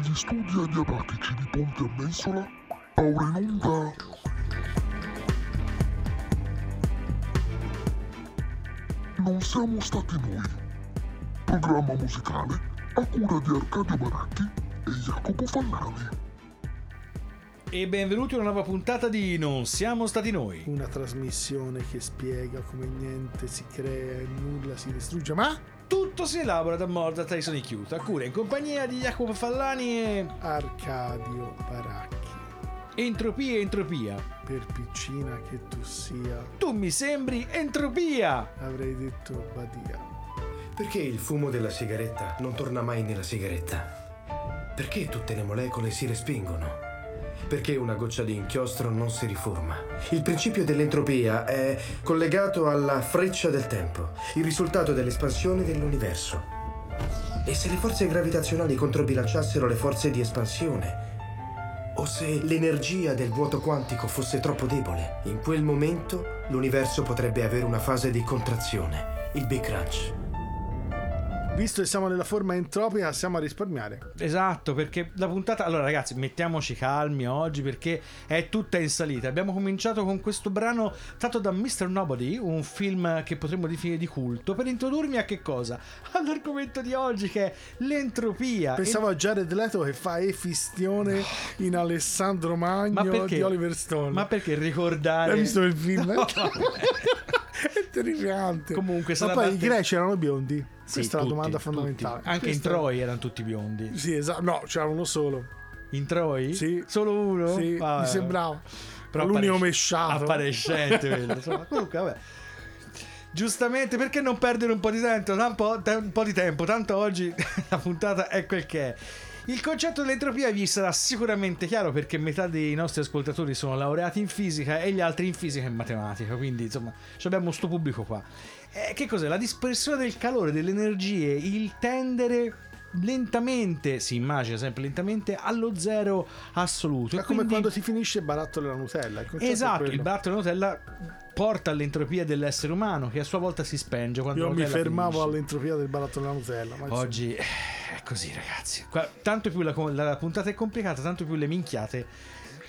Dagli studi adiabatici di Ponte a Mensola, ora in onda. Non siamo stati noi. Programma musicale a cura di Arcadio Baracchi e Jacopo Fallani. E benvenuti a una nuova puntata di Non siamo stati noi. Una trasmissione che spiega come niente si crea e nulla si distrugge, ma Tutto si elabora da Morda Tyson e Chiuta, a cura in compagnia di Jacopo Fallani e Arcadio Baracchi, Entropia e Entropia. per piccina che tu sia, Tu mi sembri Entropia! avrei detto Badia. Perché il fumo della sigaretta non torna mai nella sigaretta? Perché tutte le molecole si respingono? Perché una goccia di inchiostro non si riforma? Il principio dell'entropia è collegato alla freccia del tempo, il risultato dell'espansione dell'universo. E se le forze gravitazionali controbilanciassero le forze di espansione? O se l'energia del vuoto quantico fosse troppo debole? In quel momento l'universo potrebbe avere una fase di contrazione, il Big Crunch. Visto che siamo nella forma entropica, siamo a risparmiare. Esatto, perché la puntata... Allora ragazzi, mettiamoci calmi oggi perché è tutta in salita. Abbiamo cominciato con questo brano tratto da Mr. Nobody, un film che potremmo definire di culto, per introdurmi a che cosa? All'argomento di oggi che è l'entropia. Pensavo a Jared Leto che fa Efistione in Alessandro Magno di Oliver Stone. Ma perché ricordare... Hai visto il film? No, è terrificante. Comunque, Ma poi da i greci erano biondi? Sì, Questa è la tutti, domanda tutti. fondamentale. Anche in Questa- Troy erano tutti biondi. Sì, esatto. No, c'era uno solo. In Troy? Sì. Solo uno? Sì, Vabbè. mi sembrava. Però l'unico appares- mesciato. Apparescente quello. Insomma, comunque, vabbè. Giustamente, perché non perdere un po' di tempo? Un po', te- un po' di tempo, tanto oggi la puntata è quel che è. Il concetto dell'entropia vi sarà sicuramente chiaro perché metà dei nostri ascoltatori sono laureati in fisica e gli altri in fisica e matematica, quindi insomma abbiamo sto pubblico qua. Eh, che cos'è? La dispersione del calore, delle energie, il tendere lentamente, si immagina sempre lentamente, allo zero assoluto. È come quindi- quando ti finisce il barattolo della Nutella. Il Esatto, il baratto della Nutella porta all'entropia dell'essere umano che a sua volta si spenge quando Io mi fermavo finisce. all'entropia del barattolo della Nutella. Oggi eh, è così ragazzi. Qua- tanto più la, la puntata è complicata, tanto più le minchiate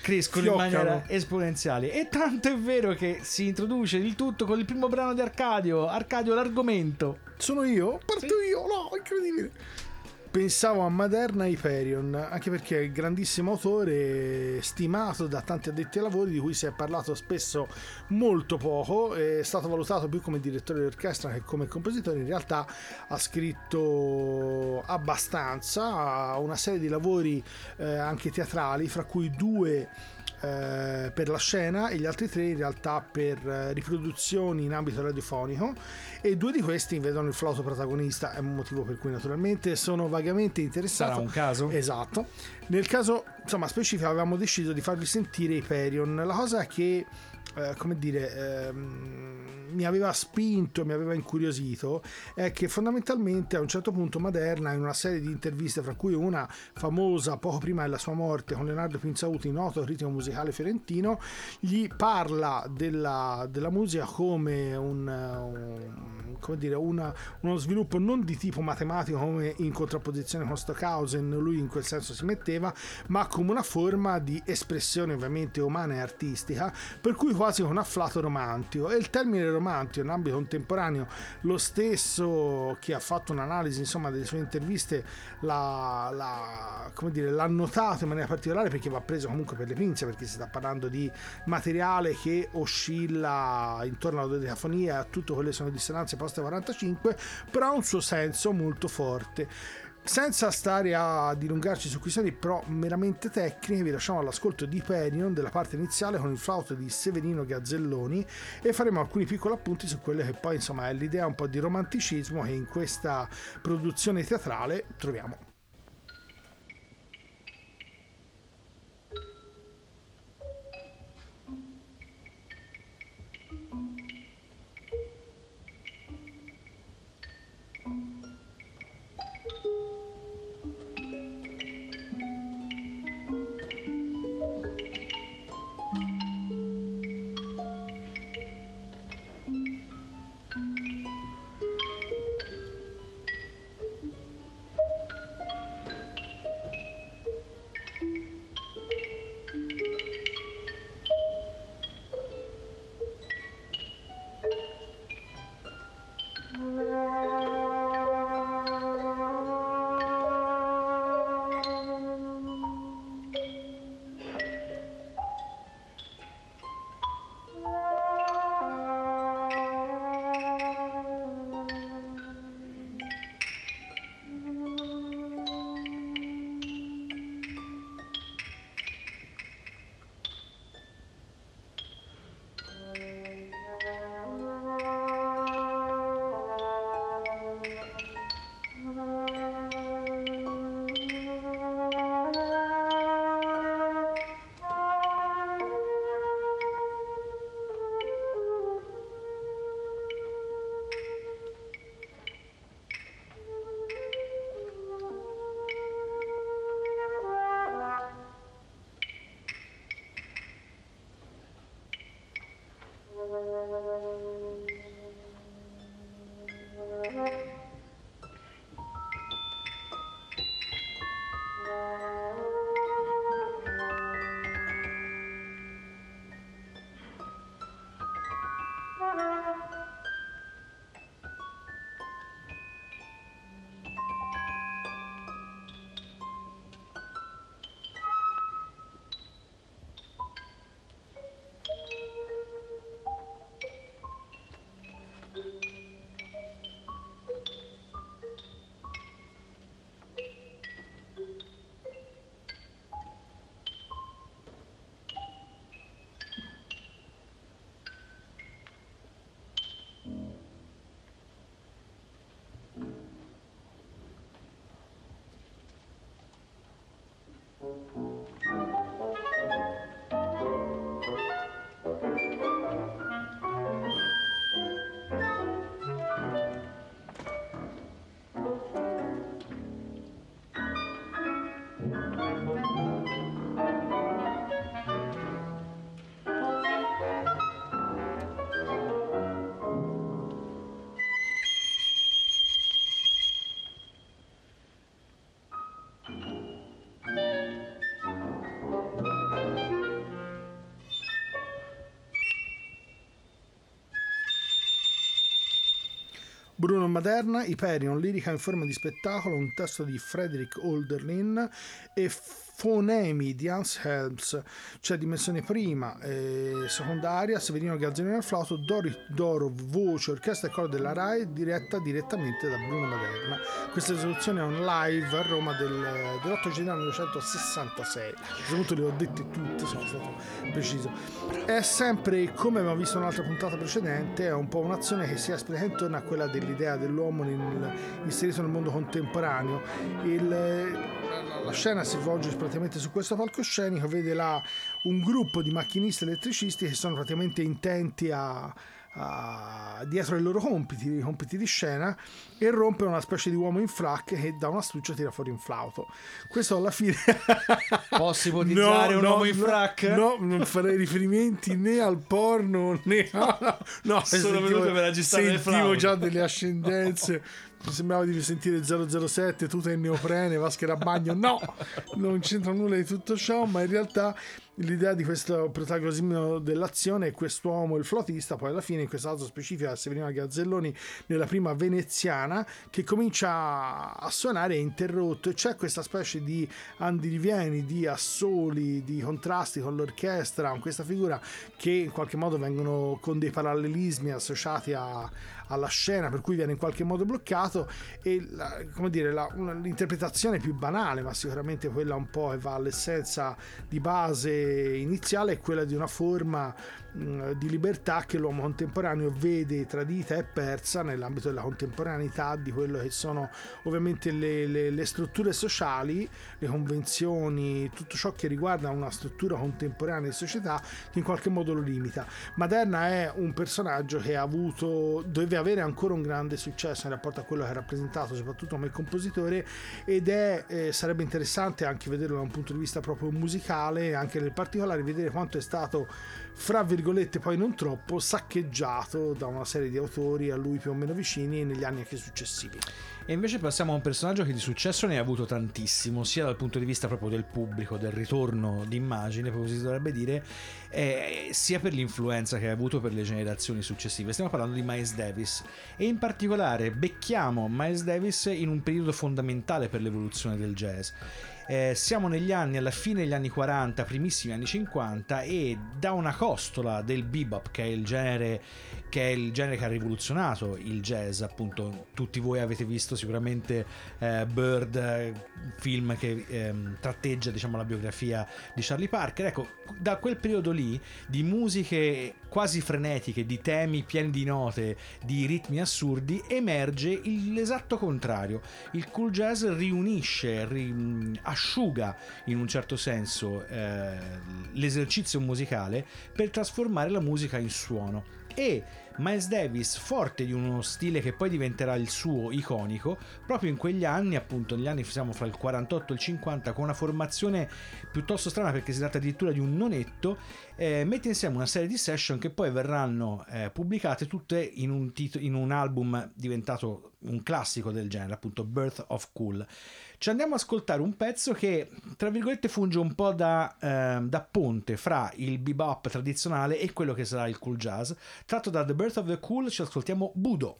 crescono Fioccano. in maniera esponenziale. E tanto è vero che si introduce il tutto con il primo brano di Arcadio. Arcadio, l'argomento. Sono io? Parto io? No, incredibile. Pensavo a Maderna Hyperion, anche perché è un grandissimo autore, stimato da tanti addetti ai lavori, di cui si è parlato spesso molto poco, è stato valutato più come direttore d'orchestra che come compositore, in realtà ha scritto abbastanza, una serie di lavori eh, anche teatrali, fra cui due eh, per la scena e gli altri tre in realtà per eh, riproduzioni in ambito radiofonico. E due di questi vedono il flauto protagonista è un motivo per cui naturalmente sono vagamente interessato Sarà un caso? esatto. Nel caso insomma specifico avevamo deciso di farvi sentire Hyperion. La cosa che eh, come dire ehm, mi aveva spinto mi aveva incuriosito è che fondamentalmente a un certo punto Maderna in una serie di interviste fra cui una famosa poco prima della sua morte con Leonardo Pinzauti noto critico musicale fiorentino gli parla della, della musica come un, un- come dire, una- uno sviluppo non di tipo matematico come in contrapposizione con Stockhausen lui in quel senso si metteva ma come una forma di espressione ovviamente umana e artistica per cui quasi con afflato romantico e il termine romantico in ambito contemporaneo lo stesso chi ha fatto un'analisi insomma delle sue interviste l'ha, come dire, l'ha notato in maniera particolare perché va preso comunque per le pinze perché si sta parlando di materiale che oscilla intorno alla dodecafonia a tutto quelle sono dissonanze post 45 però ha un suo senso molto forte senza stare a dilungarci su questioni però meramente tecniche, vi lasciamo all'ascolto di Hyperion della parte iniziale con il flauto di Severino Gazzelloni e faremo alcuni piccoli appunti su quello che poi insomma è l'idea un po' di romanticismo che in questa produzione teatrale troviamo. Bruno Maderna, Hyperion, lirica in forma di spettacolo, un testo di Frederick Olderlin e fonemi di Hans Helms, cioè dimensione prima e secondaria, Severino Gazzolini al flauto, Dori, Doro, voce, orchestra e coro della RAI, diretta direttamente da Bruno Maderna. Questa esecuzione è un live a Roma del, dell'8 gennaio 1966. A questo punto le ho dette tutte, sono stato preciso. È sempre, come abbiamo visto in un'altra puntata precedente, è un po' un'azione che si esplica intorno a quella dell'idea dell'uomo nel, inserito nel mondo contemporaneo. Il, la, scena si svolge praticamente su questo palcoscenico, vede là un gruppo di macchinisti elettricisti che sono praticamente intenti a, a, dietro ai loro compiti, i compiti di scena, e rompe una specie di uomo in frac che da una stuccia tira fuori un flauto. Questo alla fine. Posso ipotizzare No, un no, uomo in frac? No, non farei riferimenti né al porno né a... No, Sono sentivo- venuto per aggiustare Sentivo flauto. già delle ascendenze. Mi sembrava di sentire 007, tuta in neoprene, maschera a bagno. No, non c'entra nulla di tutto ciò, ma in realtà l'idea di questo protagonismo dell'azione è quest'uomo, il flautista, poi alla fine in questo caso specifico è Severino Gazzelloni nella prima veneziana, che comincia a suonare è interrotto e c'è questa specie di andirivieni, di assoli, di contrasti con l'orchestra, con questa figura che in qualche modo vengono con dei parallelismi associati a, alla scena per cui viene in qualche modo bloccato e la- come dire la- una- l'interpretazione più banale ma sicuramente quella un po' che va all'essenza di base iniziale è quella di una forma di libertà che l'uomo contemporaneo vede tradita e persa nell'ambito della contemporaneità di quello che sono ovviamente le, le- le strutture sociali le convenzioni tutto ciò che riguarda una struttura contemporanea di società che in qualche modo lo limita. Maderna è un personaggio che ha avuto, deve avere ancora un grande successo in rapporto a quello che ha rappresentato, soprattutto come compositore, ed è, eh, sarebbe interessante anche vederlo da un punto di vista proprio musicale, anche nel particolare vedere quanto è stato, fra virgolette, poi non troppo, saccheggiato da una serie di autori a lui più o meno vicini negli anni anche successivi. E invece passiamo a un personaggio che di successo ne ha avuto tantissimo, sia dal punto di vista proprio del pubblico, del ritorno d'immagine, come si dovrebbe dire, eh, sia per l'influenza che ha avuto per le generazioni successive. Stiamo parlando di Miles Davis e in particolare becchiamo Miles Davis in un periodo fondamentale per l'evoluzione del jazz. Eh, siamo negli anni, alla fine degli anni 40, primissimi anni 50 e da una costola del bebop, che è il genere che, è il genere che ha rivoluzionato il jazz, appunto tutti voi avete visto sicuramente eh, Bird, film che ehm, tratteggia diciamo, la biografia di Charlie Parker, ecco, da quel periodo lì di musiche quasi frenetiche, di temi pieni di note, di ritmi assurdi, emerge l'esatto contrario. Il cool jazz riunisce, ri- asciuga in un certo senso eh, l'esercizio musicale per trasformare la musica in suono. E Miles Davis, forte di uno stile che poi diventerà il suo iconico, proprio in quegli anni, appunto negli anni siamo fra il 48 e il 50, con una formazione piuttosto strana perché si tratta addirittura di un nonetto, eh, mette insieme una serie di session che poi verranno eh, pubblicate tutte in un, tit- in un album diventato un classico del genere, appunto Birth of Cool. Ci andiamo ad ascoltare un pezzo che, tra virgolette, funge un po' da, ehm, da ponte fra il bebop tradizionale e quello che sarà il cool jazz. Tratto da The Birth of the Cool, ci ascoltiamo. Budo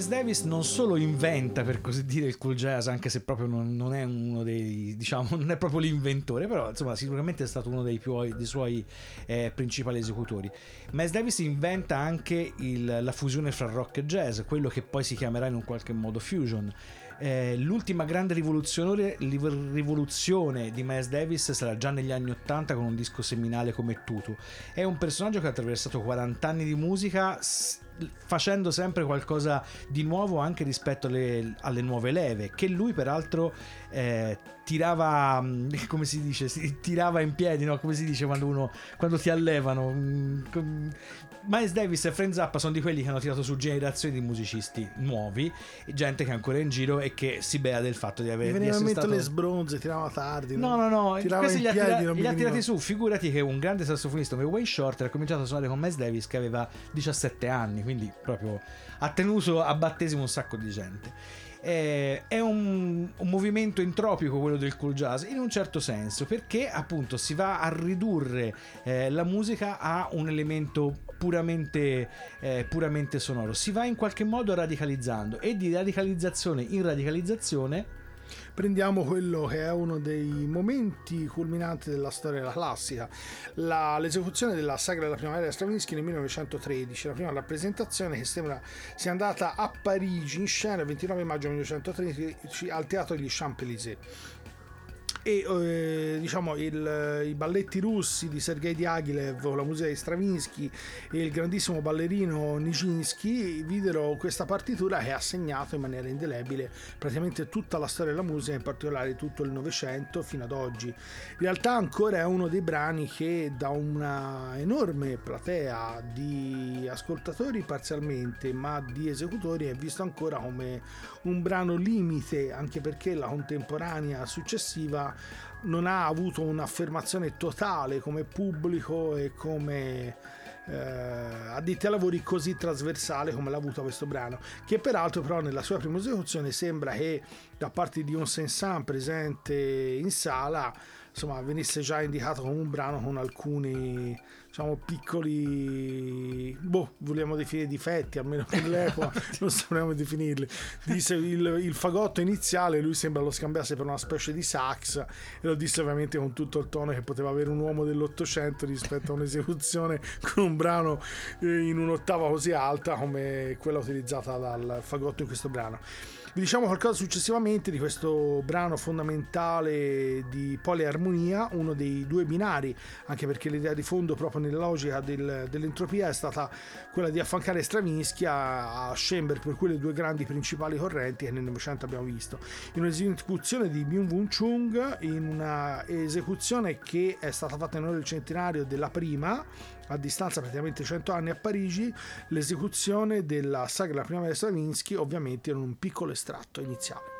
Miles Davis non solo inventa per così dire il cool jazz, anche se proprio non, non è uno dei, diciamo, non è proprio l'inventore, però insomma sicuramente è stato uno dei, più, dei suoi eh, principali esecutori. Miles Davis inventa anche il, la fusione fra rock e jazz, quello che poi si chiamerà in un qualche modo fusion. Eh, l'ultima grande rivoluzione, di Miles Davis sarà già negli anni 80 con un disco seminale come Tutu. È un personaggio che ha attraversato 40 anni di musica facendo sempre qualcosa di nuovo anche rispetto alle, alle nuove leve, che lui peraltro eh, tirava, mm, come si dice, tirava in piedi, no? come si dice quando uno, quando ti allevano. Miles Davis e Frank Zappa sono di quelli che hanno tirato su generazioni di musicisti nuovi, gente che è ancora in giro e che si bea del fatto di aver... Mi veniva in mente stato... le sbronze, tirava tardi. No, no, no, tirava questi li ha, tira... li ha tirati su. Figurati che un grande sassofonista come Wayne Shorter ha cominciato a suonare con Miles Davis che aveva 17 anni, quindi proprio ha tenuto a battesimo un sacco di gente. Eh, è un, un, movimento entropico quello del cool jazz in un certo senso perché appunto si va a ridurre eh, la musica a un elemento puramente, eh, puramente sonoro. Si va in qualche modo radicalizzando e di radicalizzazione in radicalizzazione prendiamo quello che è uno dei momenti culminanti della storia della classica, la, l'esecuzione della sagra della primavera di Stravinsky nel 1913, la prima rappresentazione che sembra sia andata a Parigi in scena il 29 maggio 1913 al teatro degli Champs-Élysées e eh, diciamo il, i balletti russi di Sergei Diaghilev, la musica di Stravinsky e il grandissimo ballerino Nijinsky videro questa partitura che ha segnato in maniera indelebile praticamente tutta la storia della musica, in particolare tutto il Novecento fino ad oggi. In realtà ancora è uno dei brani che da una enorme platea di ascoltatori parzialmente, ma di esecutori è visto ancora come un brano limite, anche perché la contemporanea successiva non ha avuto un'affermazione totale come pubblico e come eh, addetti ai lavori così trasversale come l'ha avuto questo brano che peraltro però nella sua prima esecuzione sembra che da parte di un Sensan presente in sala insomma venisse già indicato come un brano con alcuni diciamo piccoli boh vogliamo definire difetti almeno per l'epoca non sapremo definirli. Disse il, il, fagotto iniziale lui sembra lo scambiasse per una specie di sax e lo disse ovviamente con tutto il tono che poteva avere un uomo dell'ottocento rispetto a un'esecuzione con un brano eh, in un'ottava così alta come quella utilizzata dal fagotto in questo brano vi diciamo qualcosa successivamente di questo brano fondamentale di poliarmonia, uno dei due binari, anche perché l'idea di fondo proprio nella logica del- dell'entropia è stata quella di affancare Stravinsky a, a Schoenberg, per cui le due grandi principali correnti che nel Novecento abbiamo visto. In un'esecuzione di Byung-Wun Chung, in una esecuzione che è stata fatta in onore del centenario della prima, a distanza praticamente 100 anni a Parigi, l'esecuzione della saga della primavera di Stravinsky, ovviamente in un piccolo estratto iniziale.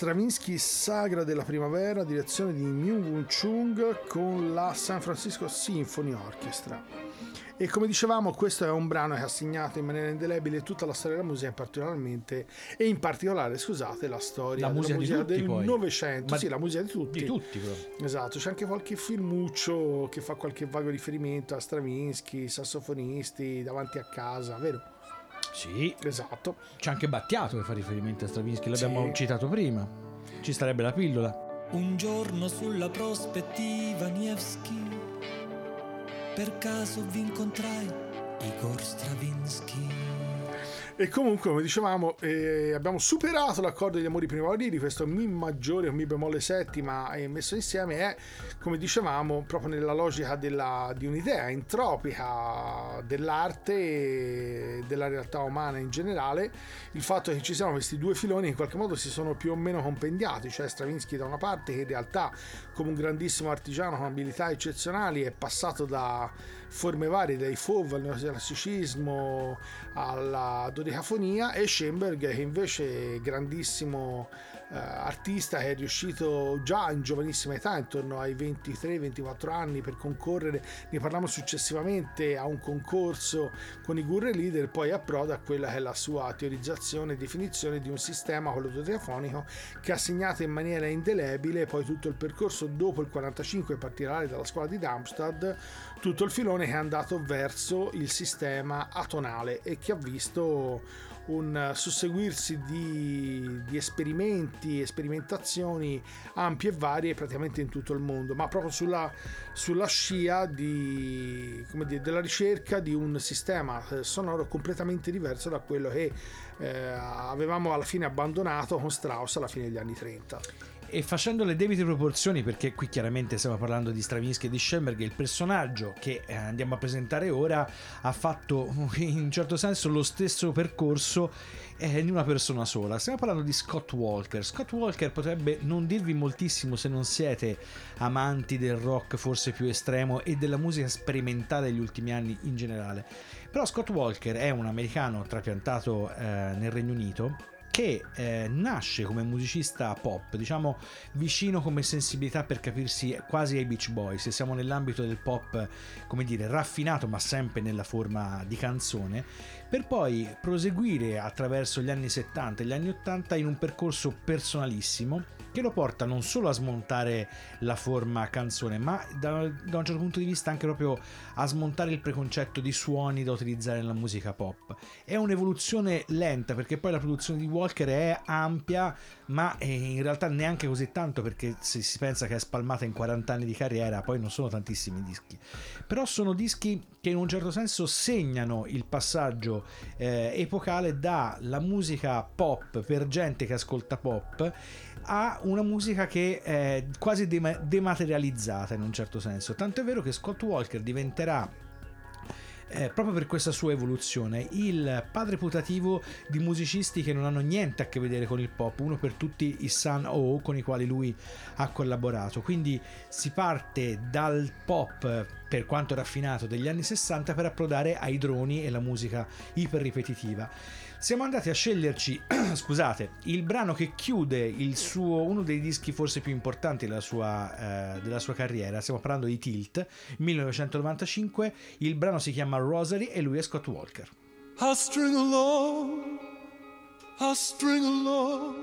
Stravinsky Sagra della Primavera, direzione di Myung Chung con la San Francisco Symphony Orchestra. E come dicevamo, questo è un brano che ha segnato in maniera indelebile tutta la storia della musica, particolarmente, e in particolare, scusate, la storia La musica della tutti, del poi. Novecento. Sì, la musica di tutti. Di tutti, però. Esatto, c'è anche qualche filmuccio che fa qualche vago riferimento a Stravinsky, sassofonisti davanti a casa, vero? Sì, Esatto. c'è anche Battiato che fa riferimento a Stravinsky, l'abbiamo Sì. citato prima. Ci starebbe la pillola. Un giorno sulla prospettiva Nevsky, per caso vi incontrai Igor Stravinsky. E comunque, come dicevamo, eh, abbiamo superato l'accordo degli amori primaverili, questo Mi maggiore o Mi bemolle settima eh, messo insieme è, come dicevamo, proprio nella logica della- di un'idea entropica dell'arte e della realtà umana in generale, il fatto che ci siano questi due filoni in qualche modo si sono più o meno compendiati, cioè Stravinsky da una parte che in realtà come un grandissimo artigiano con abilità eccezionali è passato da forme varie, dai fauve al neoclassicismo alla dodicafonia e Schoenberg che invece è grandissimo artista che è riuscito già in giovanissima età, intorno ai 23-24 anni, per concorrere, ne parliamo successivamente a un concorso con i Gurre Leader, poi approda a quella che è la sua teorizzazione e definizione di un sistema, quello dodecafonico, che ha segnato in maniera indelebile poi tutto il percorso. Dopo il 45, in particolare dalla scuola di Darmstadt, tutto il filone che è andato verso il sistema atonale e che ha visto un susseguirsi di, di esperimenti, sperimentazioni ampie e varie praticamente in tutto il mondo, ma proprio sulla, sulla scia di, dire, della ricerca di un sistema eh, sonoro completamente diverso da quello che eh, avevamo alla fine abbandonato con Strauss alla fine degli anni 30. E facendo le debite proporzioni, perché qui chiaramente stiamo parlando di Stravinsky e di Schoenberg, il personaggio che eh, andiamo a presentare ora ha fatto in un certo senso lo stesso percorso eh, di una persona sola. Stiamo parlando di Scott Walker. Scott Walker potrebbe non dirvi moltissimo se non siete amanti del rock forse più estremo e della musica sperimentale degli ultimi anni in generale. Però Scott Walker è un americano trapiantato eh, nel Regno Unito che eh, nasce come musicista pop, diciamo vicino come sensibilità per capirsi quasi ai Beach Boys, se siamo nell'ambito del pop, come dire, raffinato ma sempre nella forma di canzone, per poi proseguire attraverso gli anni 70 e gli anni 80 in un percorso personalissimo che lo porta non solo a smontare la forma canzone, ma da, da un certo punto di vista anche proprio a smontare il preconcetto di suoni da utilizzare nella musica pop. È un'evoluzione lenta perché poi la produzione di Walker è ampia, ma è in realtà neanche così tanto perché se si pensa che è spalmata in 40 anni di carriera, poi non sono tantissimi dischi. Però sono dischi che in un certo senso segnano il passaggio eh, epocale dalla musica pop per gente che ascolta pop a una musica che è quasi dema- dematerializzata in un certo senso. Tanto è vero che Scott Walker diventerà eh, proprio per questa sua evoluzione il padre putativo di musicisti che non hanno niente a che vedere con il pop, uno per tutti i Sun O con i quali lui ha collaborato. Quindi si parte dal pop per quanto raffinato degli anni 60 per approdare ai droni e la musica iper ripetitiva. Siamo andati a sceglierci, scusate, il brano che chiude il suo, uno dei dischi forse più importanti della sua, eh, della sua carriera. Stiamo parlando di Tilt, 1995. Il brano si chiama Rosary e lui è Scott Walker. I'll string along, I'll string along.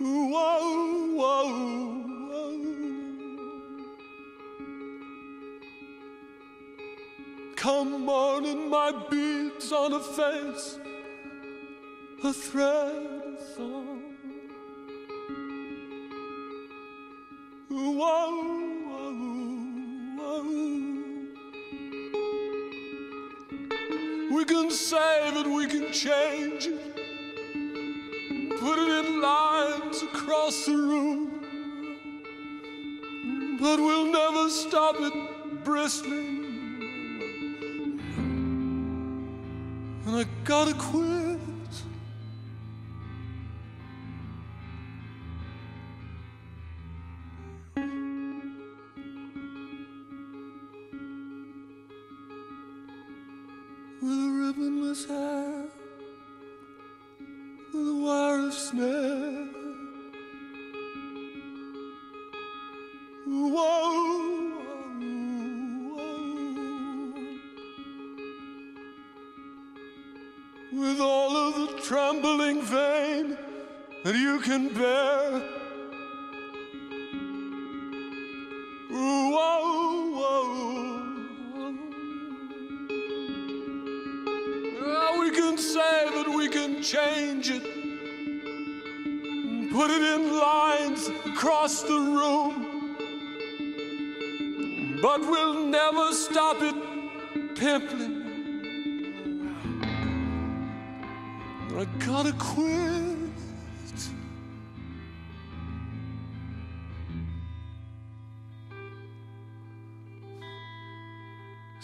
Whoa, Come morning, my beads on a face, a thread of song. Whoa, whoa, whoa. We can save it, we can change it. Put it in lines across the room. But we'll never stop it bristling.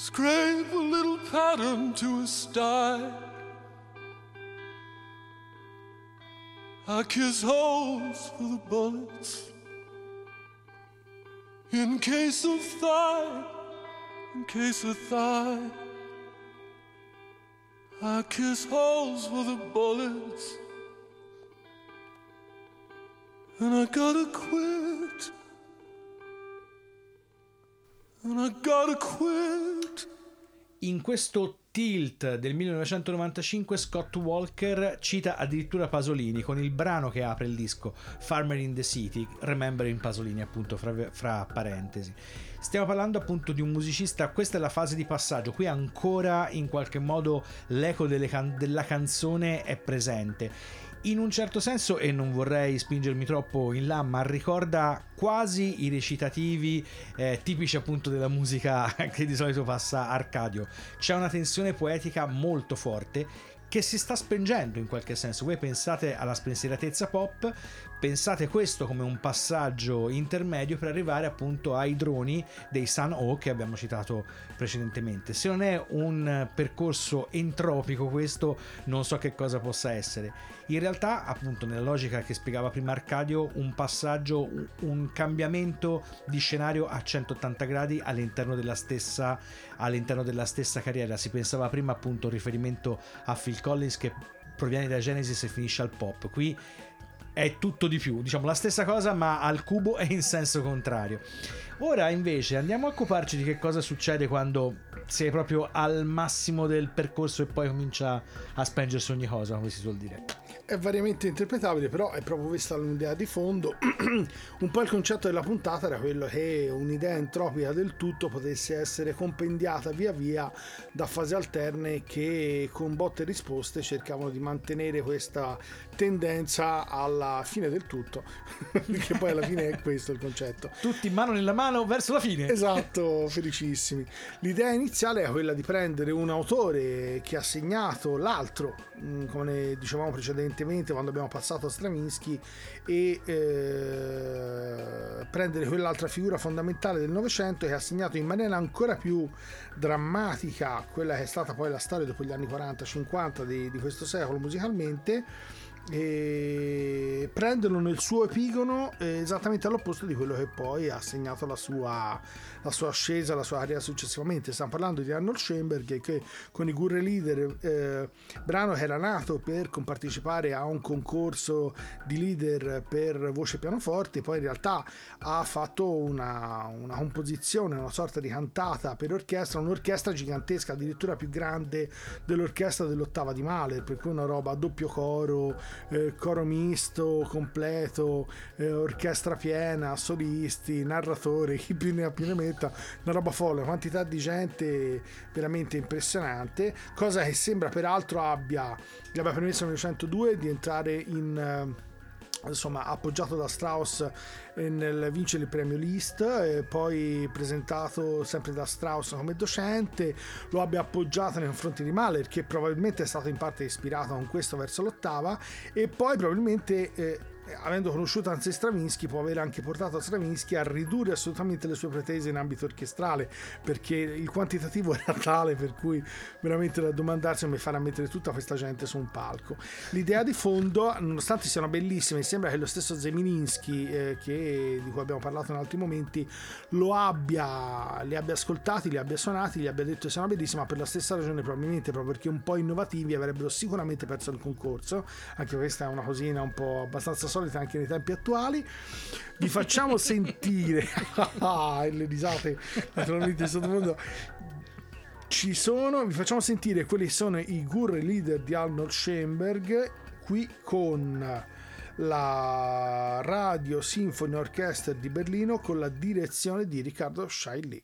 Scrape a little pattern to a style. I kiss holes for the bullets. In case of thigh, in case of thigh. I kiss holes for the bullets. And I gotta quit. And I gotta quit. In questo tilt del 1995 Scott Walker cita addirittura Pasolini con il brano che apre il disco Farmer in the City, Remembering Pasolini appunto fra, fra parentesi. Stiamo parlando appunto di un musicista, questa è la fase di passaggio, qui ancora in qualche modo l'eco can- della canzone è presente. In un certo senso, e non vorrei spingermi troppo in là, ma ricorda quasi i recitativi eh, tipici appunto della musica che di solito passa Arcadio. C'è una tensione poetica molto forte che si sta spengendo in qualche senso. Voi pensate alla spensieratezza pop, pensate questo come un passaggio intermedio per arrivare appunto ai droni dei Sun O che abbiamo citato precedentemente. Se non è un percorso entropico questo, non so che cosa possa essere. In realtà, appunto, nella logica che spiegava prima Arcadio, un passaggio, un cambiamento di scenario a 180 gradi all'interno della stessa, all'interno della stessa carriera. Si pensava prima appunto un riferimento a Phil Collins che proviene da Genesis e finisce al pop. Qui è tutto di più, diciamo la stessa cosa ma al cubo e in senso contrario. Ora invece andiamo a occuparci di che cosa succede quando sei proprio al massimo del percorso e poi comincia a spengersi ogni cosa, come si suol dire. È variamente interpretabile, però è proprio questa l'idea di fondo. Un po' il concetto della puntata era quello che un'idea entropica del tutto potesse essere compendiata via via da fasi alterne che con botte e risposte cercavano di mantenere questa tendenza alla fine del tutto, che poi alla fine è questo il concetto. Tutti mano nella mano verso la fine. Esatto, felicissimi. L'idea iniziale è quella di prendere un autore che ha segnato l'altro, mm, come dicevamo precedentemente quando abbiamo passato a Stravinsky, e eh, prendere quell'altra figura fondamentale del Novecento che ha segnato in maniera ancora più drammatica quella che è stata poi la storia dopo gli anni 40-50 di, di questo secolo musicalmente e prenderlo nel suo epigono eh, esattamente all'opposto di quello che poi ha segnato la sua, la sua ascesa, la sua carriera successivamente. Stiamo parlando di Arnold Schoenberg che con i Gurre Leader, eh, brano che era nato per compartecipare a un concorso di leader per voce e pianoforte, poi in realtà ha fatto una, una composizione, una sorta di cantata per orchestra, un'orchestra gigantesca, addirittura più grande dell'orchestra dell'ottava di Mahler, per cui una roba a doppio coro eh, coro misto, completo, eh, orchestra piena, solisti, narratori, chi più ne ha più ne metta, una roba folle, quantità di gente veramente impressionante, cosa che sembra peraltro abbia, gli abbia permesso nel 1902 di entrare in... Eh, insomma appoggiato da Strauss nel vincere il premio Liszt e poi presentato sempre da Strauss come docente lo abbia appoggiato nei confronti di Mahler che probabilmente è stato in parte ispirato con questo verso l'ottava e poi probabilmente eh, avendo conosciuto anzi Stravinsky può aver anche portato Stravinsky a ridurre assolutamente le sue pretese in ambito orchestrale perché il quantitativo era tale per cui veramente da domandarsi come fare a mettere tutta questa gente su un palco. L'idea di fondo nonostante siano bellissime sembra che lo stesso Zemininski eh, di cui abbiamo parlato in altri momenti lo abbia li abbia ascoltati li abbia suonati li abbia detto che sono bellissimi ma per la stessa ragione probabilmente proprio perché un po' innovativi avrebbero sicuramente perso il concorso. Anche questa è una cosina un po' abbastanza solita anche nei tempi attuali. Vi facciamo sentire ah, le risate naturalmente di sottofondo ci sono, vi facciamo sentire quelli che sono i Gurre leader di Arnold Schoenberg qui con la Radio Symphony Orchestra di Berlino con la direzione di Riccardo Shaili.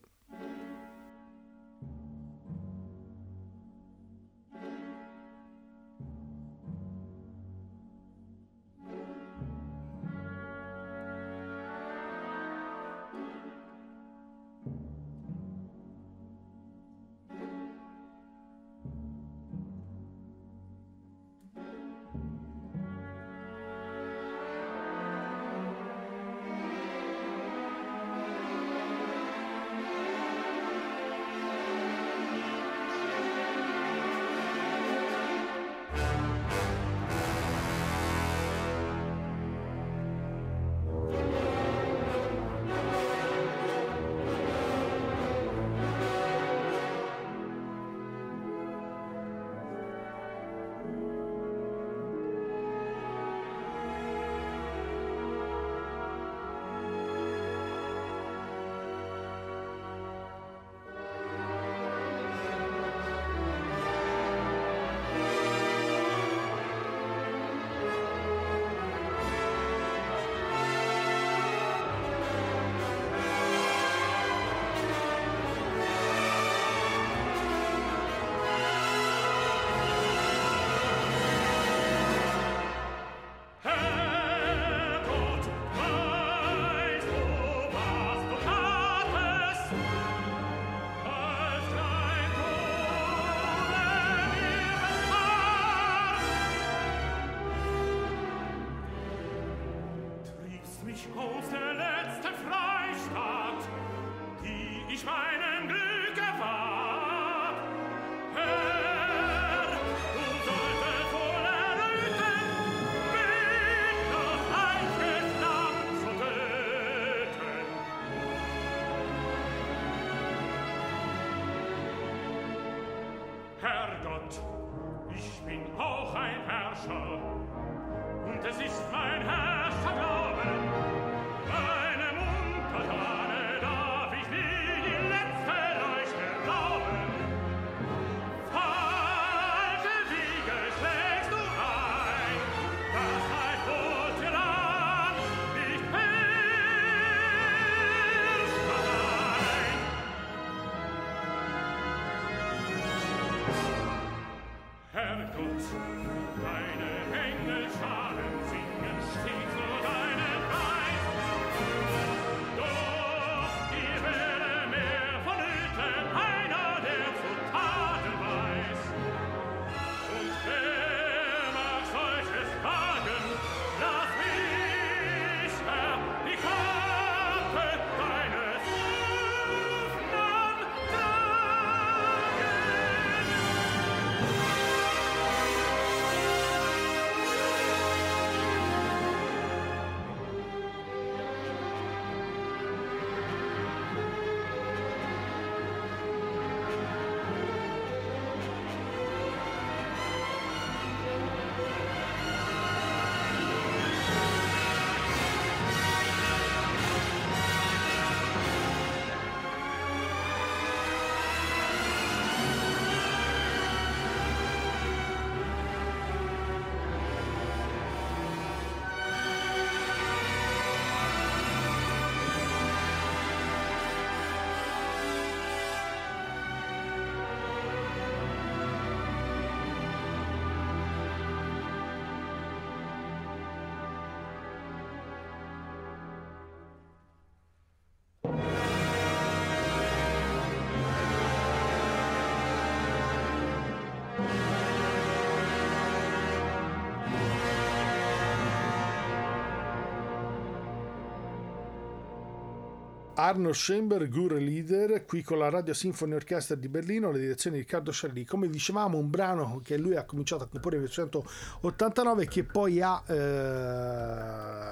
Arno Schoenberg, Gure Leader, qui con la Radio Symphony Orchestra di Berlino, la direzione di Riccardo Sciarli. Come dicevamo, un brano che lui ha cominciato a comporre nel 1989 che poi ha eh,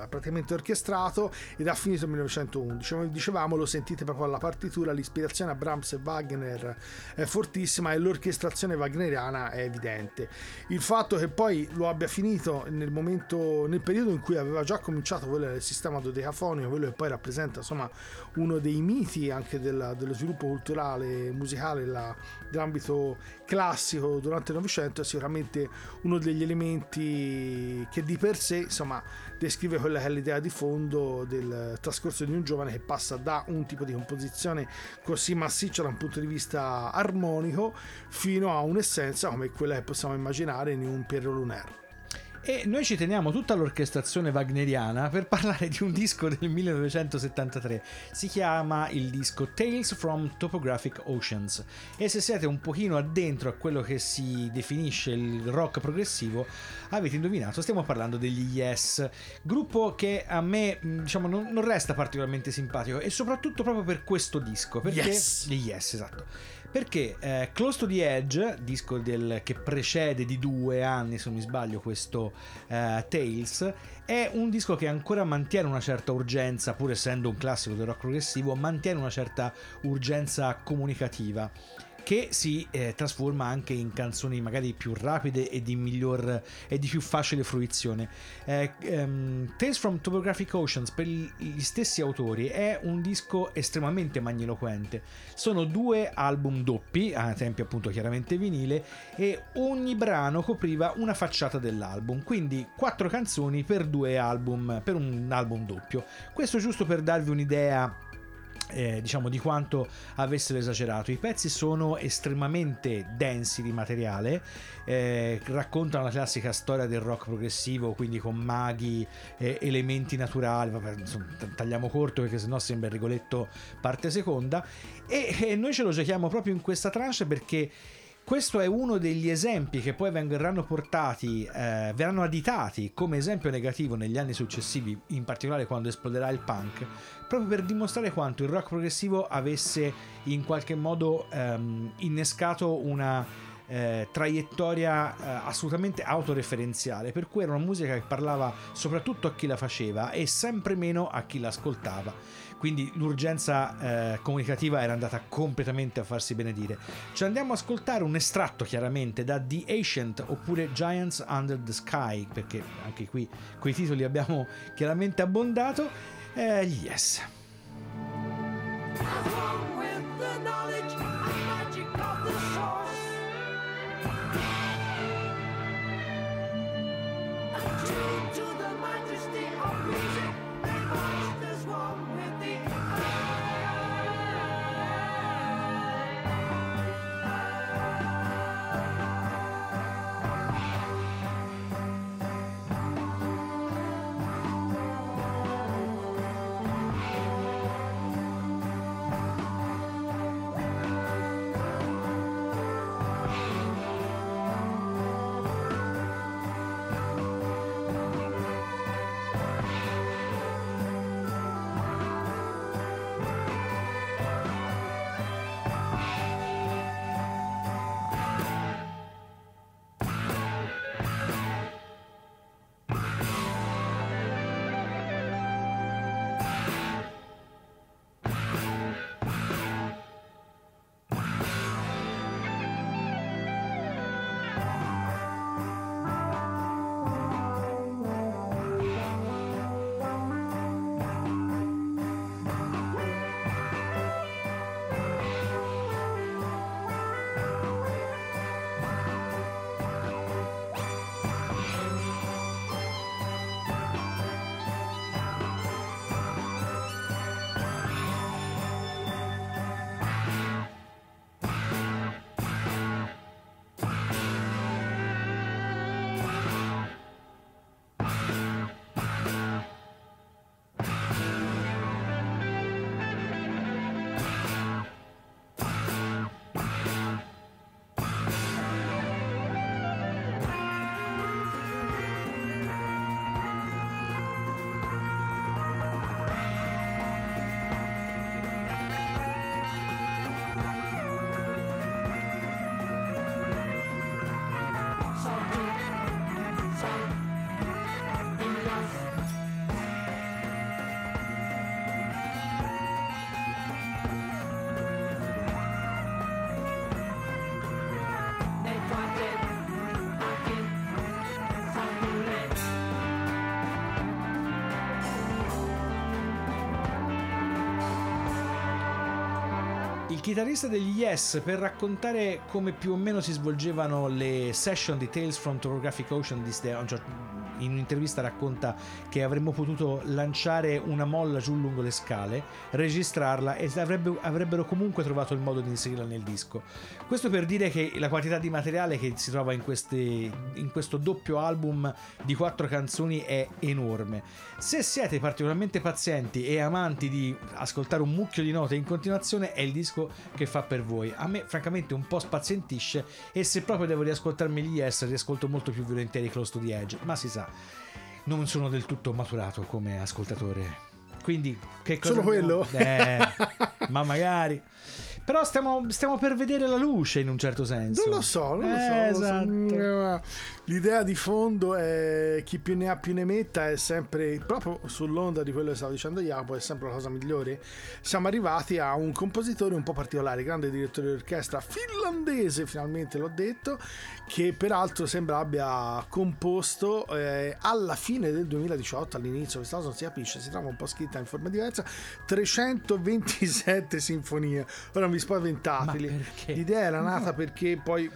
praticamente orchestrato ed ha finito nel 1911. Come dicevamo, lo sentite proprio alla partitura, l'ispirazione a Brahms e Wagner è fortissima e l'orchestrazione wagneriana è evidente. Il fatto che poi lo abbia finito nel momento, nel periodo in cui aveva già cominciato quello del sistema dodecafonico, quello che poi rappresenta insomma uno dei miti anche della- dello sviluppo culturale musicale la- dell'ambito classico durante il Novecento è sicuramente uno degli elementi che di per sé insomma descrive quella che è l'idea di fondo del trascorso di un giovane che passa da un tipo di composizione così massiccia da un punto di vista armonico fino a un'essenza come quella che possiamo immaginare in un Pierrot Lunaire. E noi ci teniamo tutta l'orchestrazione wagneriana per parlare di un disco del 1973. Si chiama il disco Tales from Topographic Oceans. E se siete un pochino addentro a quello che si definisce il rock progressivo, avete indovinato, stiamo parlando degli Yes, gruppo che a me mh, diciamo non, non resta particolarmente simpatico e soprattutto proprio per questo disco, perché Yes. gli Yes, esatto. Perché eh, Close to the Edge, disco del- che precede di due anni, se non mi sbaglio, questo eh, Tales, è un disco che ancora mantiene una certa urgenza, pur essendo un classico del rock progressivo, mantiene una certa urgenza comunicativa che si eh, trasforma anche in canzoni magari più rapide e di miglior e di più facile fruizione. Eh, ehm, Tales from Topographic Oceans per gli stessi autori è un disco estremamente magniloquente. Sono due album doppi, a tempi appunto chiaramente vinile, e ogni brano copriva una facciata dell'album, quindi quattro canzoni per due album, per un album doppio. Questo giusto per darvi un'idea eh, diciamo di quanto avessero esagerato. I pezzi sono estremamente densi di materiale, eh, raccontano la classica storia del rock progressivo, quindi con maghi, eh, elementi naturali. Vabbè, insomma, tagliamo corto perché sennò sembra il Rigoletto parte seconda. E, e noi ce lo giochiamo proprio in questa tranche perché. Questo è uno degli esempi che poi verranno portati, eh, verranno additati come esempio negativo negli anni successivi, in particolare quando esploderà il punk, proprio per dimostrare quanto il rock progressivo avesse in qualche modo ehm, innescato una eh, traiettoria eh, assolutamente autoreferenziale, per cui era una musica che parlava soprattutto a chi la faceva e sempre meno a chi l'ascoltava. Quindi l'urgenza eh, comunicativa era andata completamente a farsi benedire. Ci andiamo a ascoltare un estratto chiaramente da The Ancient oppure Giants Under the Sky, perché anche qui quei titoli abbiamo chiaramente abbondato. Eh, yes. with the knowledge Il chitarrista degli Yes per raccontare come più o meno si svolgevano le session di Tales from Topographic Ocean di Ste- certo- in un'intervista racconta che avremmo potuto lanciare una molla giù lungo le scale, registrarla e avrebbe- avrebbero comunque trovato il modo di inserirla nel disco. Questo per dire che la quantità di materiale che si trova in, queste- in questo doppio album di quattro canzoni è enorme. Se siete particolarmente pazienti e amanti di ascoltare un mucchio di note in continuazione, è il disco che fa per voi. A me, francamente, un po' spazientisce. E se proprio devo riascoltarmi gli Yes, riascolto molto più volentieri Close to the Edge. Ma si sa, non sono del tutto maturato come ascoltatore. Quindi, che cosa. Solo quello? Eh, ma magari. Però stiamo, stiamo per vedere la luce in un certo senso. Non lo so, non lo so, Eh, non lo so. esatto. Mm, L'idea di fondo è chi più ne ha più ne metta è sempre proprio sull'onda di quello che stava dicendo Jacopo, è sempre la cosa migliore. Siamo arrivati a un compositore un po' particolare, grande direttore d'orchestra finlandese, finalmente l'ho detto, che peraltro sembra abbia composto eh, alla fine del 2018, all'inizio, questa cosa non si capisce, si trova un po' scritta in forma diversa, 327 sinfonie. Ora non vi spaventate. Ma li- perché? L'idea era nata perché poi,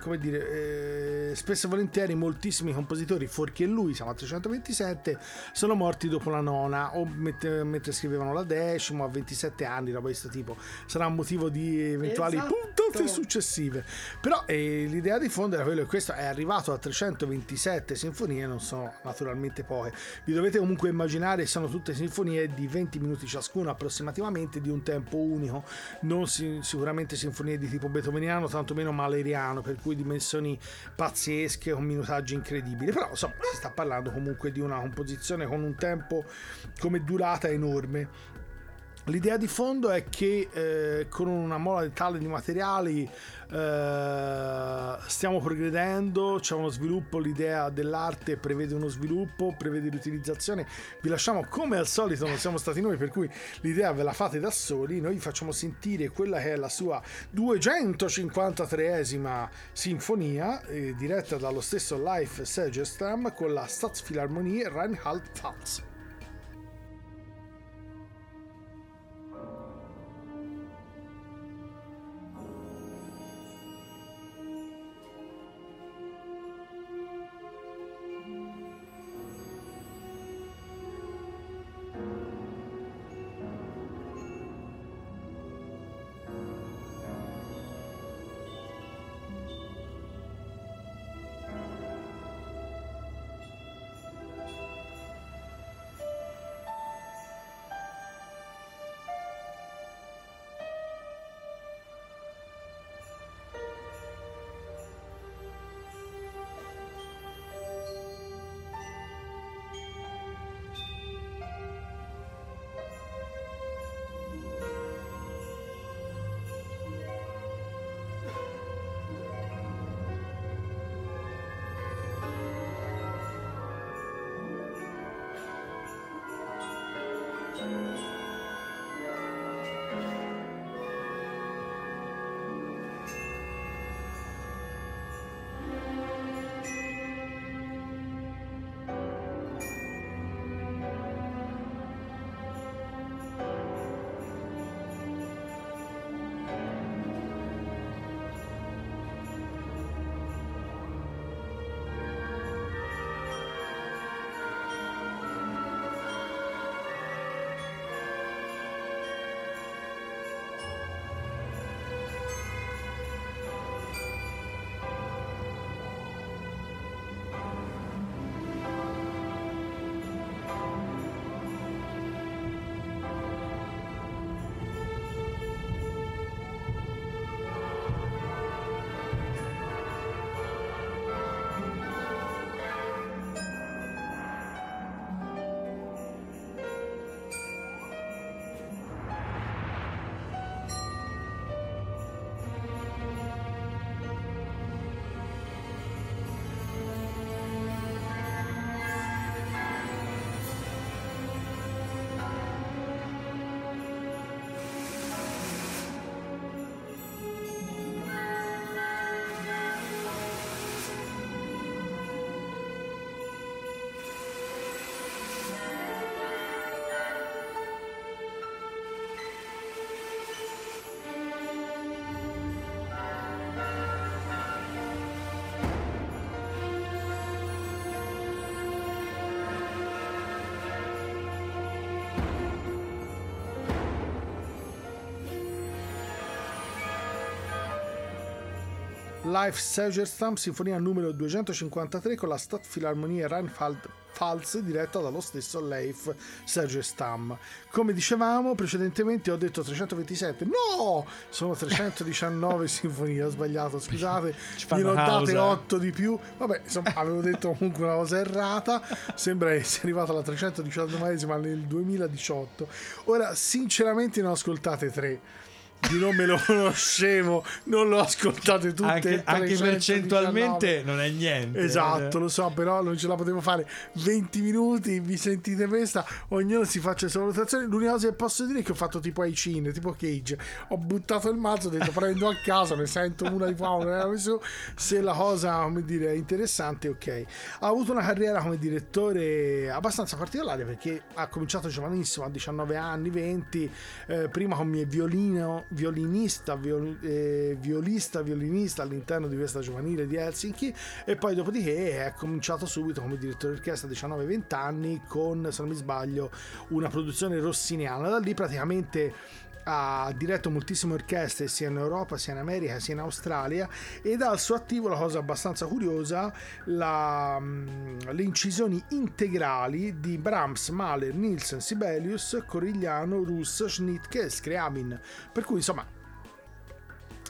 come dire, eh, spesso e volentieri moltissimi compositori, fuorché lui, siamo a 327, sono morti dopo la nona o mette- mentre scrivevano la decima a 27 anni, roba di questo tipo. Sarà un motivo di eventuali Esatto. puntate successive. Però eh, l'idea di fondo era quello che questo è arrivato a 327 sinfonie, non sono naturalmente poche. Vi dovete comunque immaginare, sono tutte sinfonie di 20 minuti ciascuna approssimativamente di un tempo unico, non si- sicuramente sinfonie di tipo beethoveniano, tantomeno maleriano, per cui dimensioni pazzesche con minutaggi incredibili. Però insomma si sta parlando comunque di una composizione con un tempo come durata enorme. L'idea di fondo è che eh, con una mola tale di materiali eh, stiamo progredendo, c'è uno sviluppo, l'idea dell'arte prevede uno sviluppo, prevede l'utilizzazione. Vi lasciamo come al solito, non siamo stati noi, per cui l'idea ve la fate da soli. Noi vi facciamo sentire quella che è la sua 253esima sinfonia, eh, diretta dallo stesso Life Segestam con la Staatsphilharmonie Rheinland-Pfalz. Live Segerstam, sinfonia numero 253 con la Stadtfilharmonie Rheinland-Pfalz diretta dallo stesso Leif Segerstam. Come dicevamo precedentemente ho detto 327, no! Sono 319 sinfonie, ho sbagliato, scusate, gliene ho date causa. 8 di più, vabbè insomma avevo detto comunque una cosa errata, sembra essere arrivata alla 319esima nel 2018. Ora sinceramente ne ho ascoltate 3. Di nome lo conoscevo, non l'ho ascoltate tutte. anche, anche 319. percentualmente non è niente. Esatto, lo so, però non ce la potevo fare 20 minuti, vi sentite questa, ognuno si faccia le sue valutazioni. L'unica cosa che posso dire è che ho fatto tipo ai cine, tipo Cage. Ho buttato il mazzo, ho detto prendo a caso, ne sento una di qua, una di su. Se la cosa, come dire, è interessante, ok. Ha avuto una carriera come direttore abbastanza particolare perché ha cominciato giovanissimo, a 19 anni, 20, eh, prima come violino, violinista, viol- eh, violista, violinista all'interno di questa giovanile di Helsinki e poi dopodiché è cominciato subito come direttore d'orchestra a 19-20 anni con, se non mi sbaglio, una produzione rossiniana. Da lì praticamente ha diretto moltissime orchestre sia in Europa, sia in America, sia in Australia ed ha al suo attivo la cosa abbastanza curiosa, la, mh, le incisioni integrali di Brahms, Mahler, Nielsen, Sibelius, Corigliano, Russ, Schnittke e Scriabin. Per cui insomma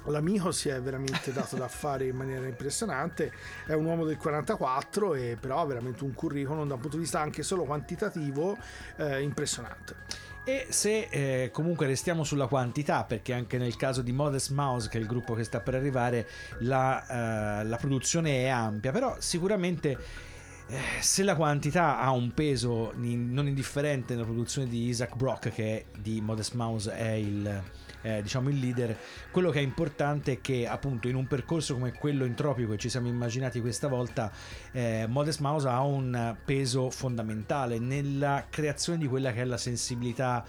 L'amico si è veramente dato da fare in maniera impressionante, è un uomo del 44 e però ha veramente un curriculum da un punto di vista anche solo quantitativo eh, impressionante. E se eh, comunque restiamo sulla quantità, perché anche nel caso di Modest Mouse, che è il gruppo che sta per arrivare, la, eh, la produzione è ampia, però sicuramente eh, se la quantità ha un peso non indifferente nella produzione di Isaac Brock, che di Modest Mouse è il, eh, diciamo il leader, quello che è importante è che appunto in un percorso come quello entropico che ci siamo immaginati questa volta, eh, Modest Mouse ha un peso fondamentale nella creazione di quella che è la sensibilità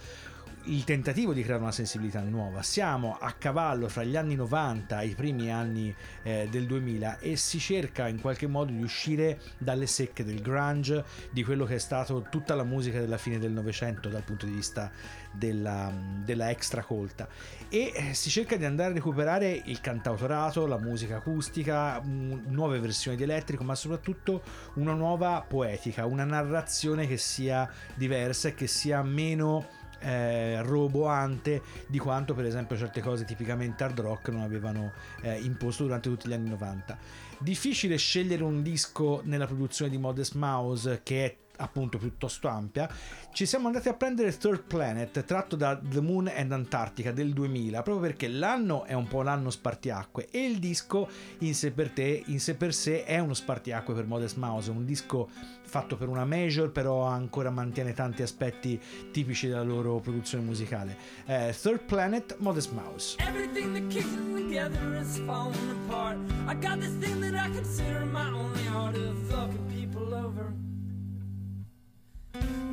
il tentativo di creare una sensibilità nuova. Siamo a cavallo fra gli anni 90 e i primi anni eh, del 2000 e si cerca in qualche modo di uscire dalle secche del grunge, di quello che è stato tutta la musica della fine del Novecento dal punto di vista della, della extra colta e eh, si cerca di andare a recuperare il cantautorato, la musica acustica, mh, nuove versioni di elettrico, ma soprattutto una nuova poetica, una narrazione che sia diversa e che sia meno eh, roboante di quanto per esempio certe cose tipicamente hard rock non avevano eh, imposto durante tutti gli anni 90 difficile scegliere un disco nella produzione di Modest Mouse che è appunto piuttosto ampia ci siamo andati a prendere Third Planet tratto da The Moon and Antarctica del 2000 proprio perché l'anno è un po' l'anno spartiacque e il disco in sé per te in sé per sé è uno spartiacque per Modest Mouse un disco fatto per una major però ancora mantiene tanti aspetti tipici della loro produzione musicale Eh, Third Planet Modest Mouse Everything that came together is falling apart. I got this thing that I consider my only art of fucking people over.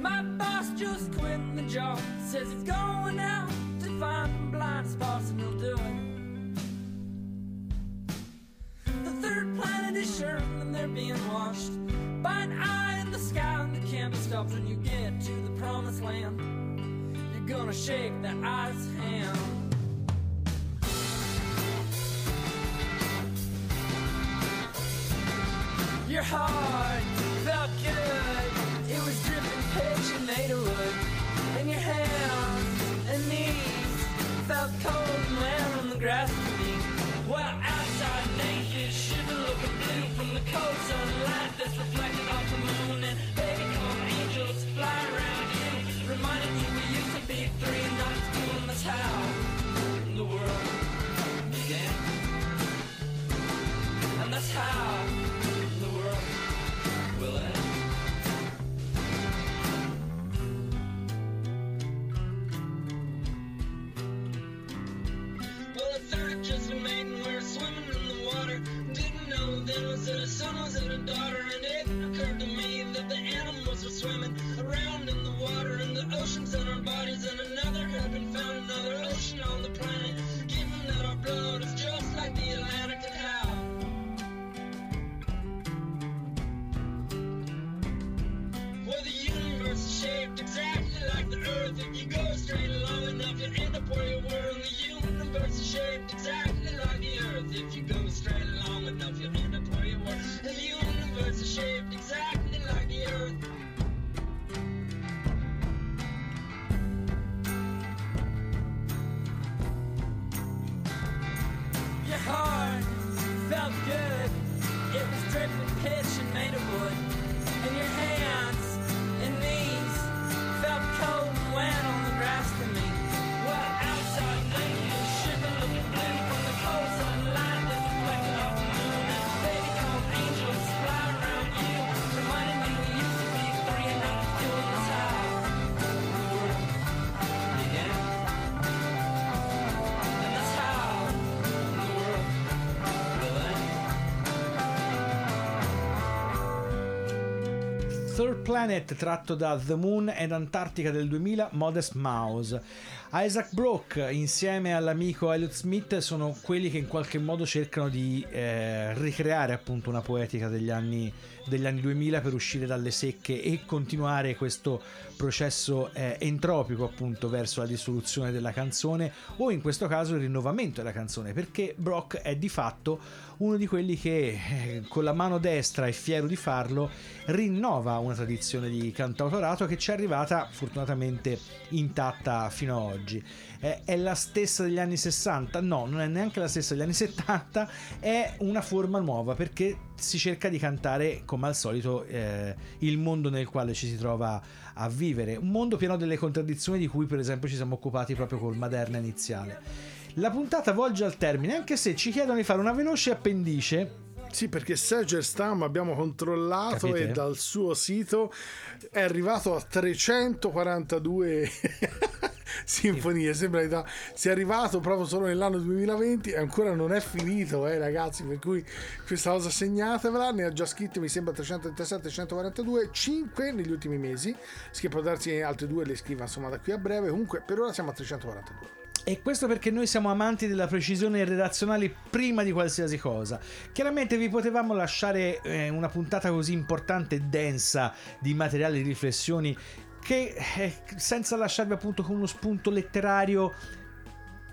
My boss just quit the job. Says he's going out to find blind spots and he'll do it. The third planet is sure and they're being watched by an eye in the sky and the be stopped when you get to the promised land. You're gonna shake the eye's hand. Your heart felt good. Felt cold Exactly like the earth, if you go straight long enough, you end up where you were in the universe is shaped exactly like the earth. If you go straight long enough, you end up where you were. The universe is shaped exactly. Planet tratto da The Moon and Antarctica del 2000 Modest Mouse Isaac Brock insieme all'amico Elliot Smith sono quelli che in qualche modo cercano di eh, ricreare appunto una poetica degli anni, degli anni 2000 per uscire dalle secche e continuare questo processo eh, entropico appunto verso la dissoluzione della canzone o in questo caso il rinnovamento della canzone perché Brock è di fatto uno di quelli che eh, con la mano destra e fiero di farlo rinnova una tradizione di cantautorato che ci è arrivata fortunatamente intatta fino ad oggi. Eh, è la stessa degli anni 60? No, non è neanche la stessa degli anni 70, è una forma nuova perché si cerca di cantare come al solito eh, il mondo nel quale ci si trova a vivere, un mondo pieno delle contraddizioni di cui per esempio ci siamo occupati proprio col Maderna iniziale. La puntata volge al termine, anche se ci chiedono di fare una veloce appendice Sì, perché Sergio Stam abbiamo controllato Capite? e dal suo sito è arrivato a 342 sinfonie. Sembra che sia arrivato proprio solo nell'anno 2020 e ancora non è finito, eh, ragazzi. Per cui questa cosa segnatevela. Ne ha già scritte, mi sembra 337, 142, 5 negli ultimi mesi. Che può darsi altre due le scriva insomma da qui a breve. Comunque, per ora siamo a 342. E questo perché noi siamo amanti della precisione redazionale prima di qualsiasi cosa. Chiaramente vi potevamo lasciare eh, una puntata così importante e densa di materiali di riflessioni che eh, senza lasciarvi appunto con uno spunto letterario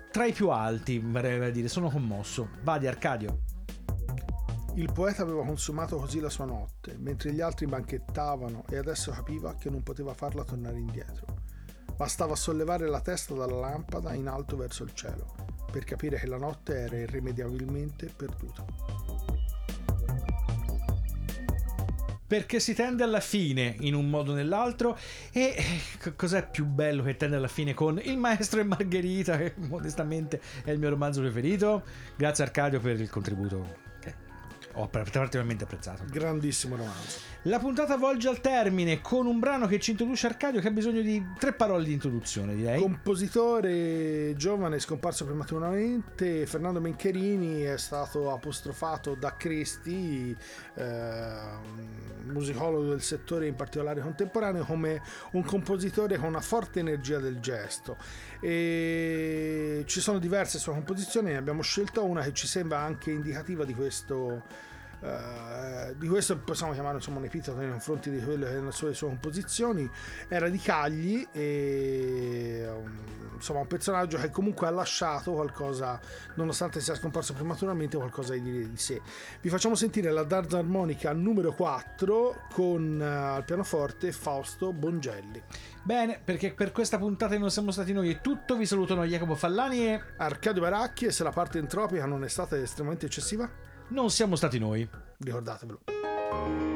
tra i più alti, a dire, sono commosso. Vadi Arcadio. Il poeta aveva consumato così la sua notte, mentre gli altri banchettavano e adesso capiva che non poteva farla tornare indietro. Bastava sollevare la testa dalla lampada in alto verso il cielo, per capire che la notte era irrimediabilmente perduta. Perché si tende alla fine in un modo o nell'altro e eh, c- cos'è più bello che tende alla fine con Il maestro e Margherita che modestamente è il mio romanzo preferito. Grazie Arcadio per il contributo che ho particolarmente apprezzato. Grandissimo romanzo. La puntata volge al termine con un brano che ci introduce Arcadio che ha bisogno di tre parole di introduzione direi. Compositore giovane scomparso prematuramente, Fernando Mencherini è stato apostrofato da Cristi, eh, musicologo del settore in particolare contemporaneo, come un compositore con una forte energia del gesto. E ci sono diverse sue composizioni, ne abbiamo scelto una che ci sembra anche indicativa di questo. Eh, di questo possiamo chiamare insomma un epiteto nei confronti di quelle che erano le sue, composizioni. Era di Cagli e um, insomma un personaggio che comunque ha lasciato qualcosa nonostante sia scomparso prematuramente qualcosa di, di sé. Vi facciamo sentire la Darza Armonica numero 4 con eh, al pianoforte Fausto Bongelli. Bene, perché per questa puntata non siamo stati noi è tutto, vi salutano Jacopo Fallani e Arcadio Baracchi e se la parte entropica non è stata estremamente eccessiva non siamo stati noi. ricordatevelo